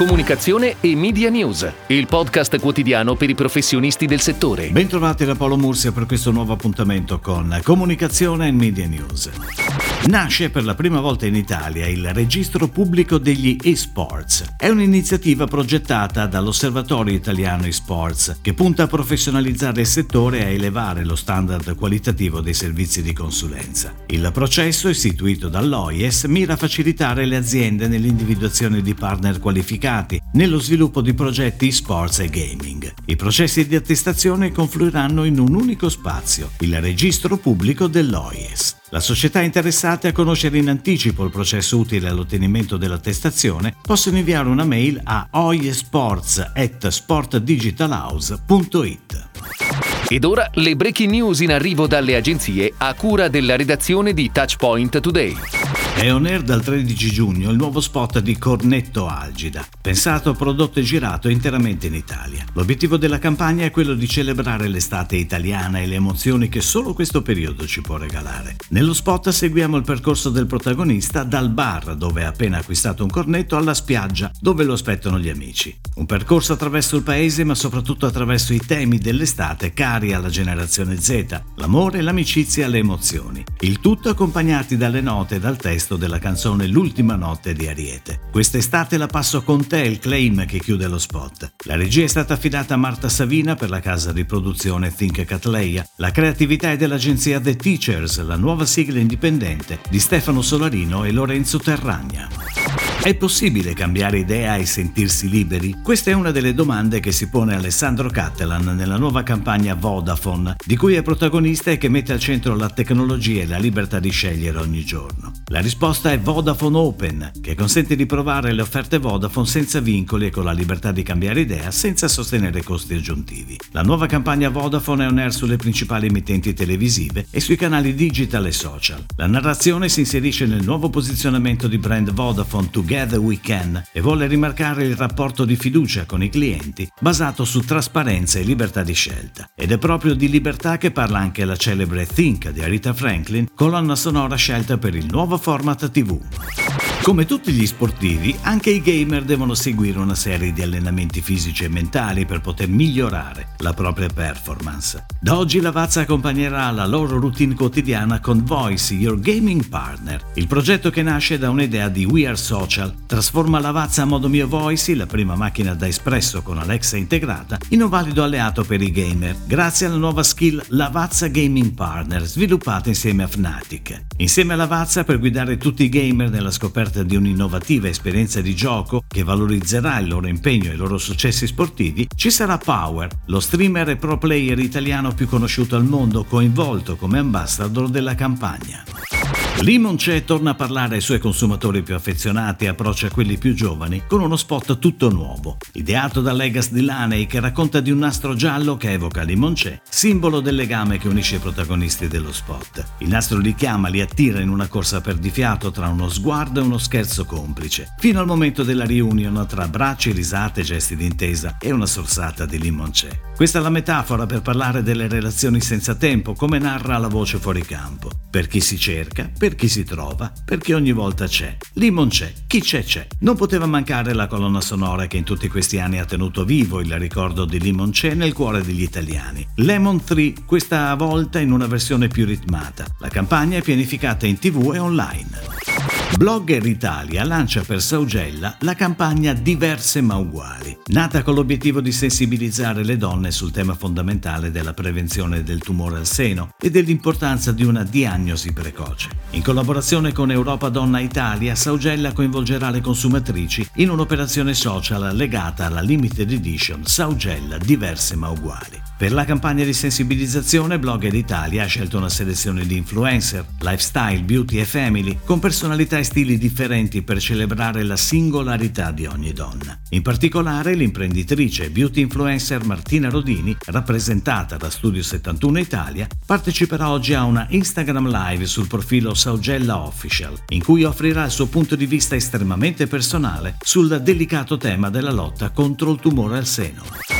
Comunicazione e Media News, il podcast quotidiano per i professionisti del settore. Bentrovati da Paolo Mursia per questo nuovo appuntamento con Comunicazione e Media News. Nasce per la prima volta in Italia il registro pubblico degli eSports. È un'iniziativa progettata dall'Osservatorio Italiano eSports che punta a professionalizzare il settore e a elevare lo standard qualitativo dei servizi di consulenza. Il processo, istituito dall'OIS, mira a facilitare le aziende nell'individuazione di partner qualificati impiegati nello sviluppo di progetti sports e gaming. I processi di attestazione confluiranno in un unico spazio, il registro pubblico dell'OIS. La società interessate a conoscere in anticipo il processo utile all'ottenimento dell'attestazione possono inviare una mail a oiesports.sportdigitalhouse.it. Ed ora le breaking news in arrivo dalle agenzie a cura della redazione di Touchpoint Today. È on air dal 13 giugno il nuovo spot di Cornetto Algida, pensato, prodotto e girato interamente in Italia. L'obiettivo della campagna è quello di celebrare l'estate italiana e le emozioni che solo questo periodo ci può regalare. Nello spot seguiamo il percorso del protagonista dal bar dove ha appena acquistato un cornetto alla spiaggia dove lo aspettano gli amici. Un percorso attraverso il paese ma soprattutto attraverso i temi dell'estate cari alla generazione Z, l'amore, l'amicizia e le emozioni. Il tutto accompagnati dalle note e dal testo della canzone L'ultima notte di Ariete. Quest'estate la passo con te il claim che chiude lo spot. La regia è stata affidata a Marta Savina per la casa di produzione Think Catleya. La creatività è dell'agenzia The Teachers, la nuova sigla indipendente di Stefano Solarino e Lorenzo Terragna. È possibile cambiare idea e sentirsi liberi? Questa è una delle domande che si pone Alessandro Cattelan nella nuova campagna Vodafone, di cui è protagonista e che mette al centro la tecnologia e la libertà di scegliere ogni giorno. La risposta è Vodafone Open, che consente di provare le offerte Vodafone senza vincoli e con la libertà di cambiare idea senza sostenere costi aggiuntivi. La nuova campagna Vodafone è on air sulle principali emittenti televisive e sui canali digital e social. La narrazione si inserisce nel nuovo posizionamento di brand Vodafone to Together We Can e vuole rimarcare il rapporto di fiducia con i clienti basato su trasparenza e libertà di scelta. Ed è proprio di libertà che parla anche la celebre Think di Arita Franklin, colonna sonora scelta per il nuovo format TV. Come tutti gli sportivi, anche i gamer devono seguire una serie di allenamenti fisici e mentali per poter migliorare la propria performance. Da oggi la Vazza accompagnerà la loro routine quotidiana con Voice, Your Gaming Partner, il progetto che nasce da un'idea di We Are Social, trasforma la Vazza a modo mio Voice, la prima macchina da espresso con Alexa integrata, in un valido alleato per i gamer, grazie alla nuova skill Lavazza Gaming Partner, sviluppata insieme a Fnatic. Insieme a Lavazza per guidare tutti i gamer nella scoperta di un'innovativa esperienza di gioco che valorizzerà il loro impegno e i loro successi sportivi, ci sarà Power, lo streamer e pro player italiano più conosciuto al mondo, coinvolto come ambassador della campagna. Limonce torna a parlare ai suoi consumatori più affezionati e approccia quelli più giovani con uno spot tutto nuovo, ideato da Legas di Laney che racconta di un nastro giallo che evoca Limonce, simbolo del legame che unisce i protagonisti dello spot. Il nastro li chiama, li attira in una corsa perdifiato tra uno sguardo e uno scherzo complice, fino al momento della riunione tra bracci, risate, gesti d'intesa e una sorsata di Limonce. Questa è la metafora per parlare delle relazioni senza tempo, come narra la voce fuori campo. Per chi si cerca, per chi si trova, perché ogni volta c'è. Limon c'è, chi c'è c'è. Non poteva mancare la colonna sonora che in tutti questi anni ha tenuto vivo il ricordo di Limon c'è nel cuore degli italiani. Lemon 3, questa volta in una versione più ritmata. La campagna è pianificata in tv e online. Blogger Italia lancia per Saugella la campagna Diverse ma uguali, nata con l'obiettivo di sensibilizzare le donne sul tema fondamentale della prevenzione del tumore al seno e dell'importanza di una diagnosi precoce. In collaborazione con Europa Donna Italia, Saugella coinvolgerà le consumatrici in un'operazione social legata alla limited edition Saugella Diverse ma uguali. Per la campagna di sensibilizzazione, Blogger Italia ha scelto una selezione di influencer, lifestyle, beauty e family, con personalità e stili differenti per celebrare la singolarità di ogni donna. In particolare, l'imprenditrice e beauty influencer Martina Rodini, rappresentata da Studio 71 Italia, parteciperà oggi a una Instagram Live sul profilo Saugella Official, in cui offrirà il suo punto di vista estremamente personale sul delicato tema della lotta contro il tumore al seno.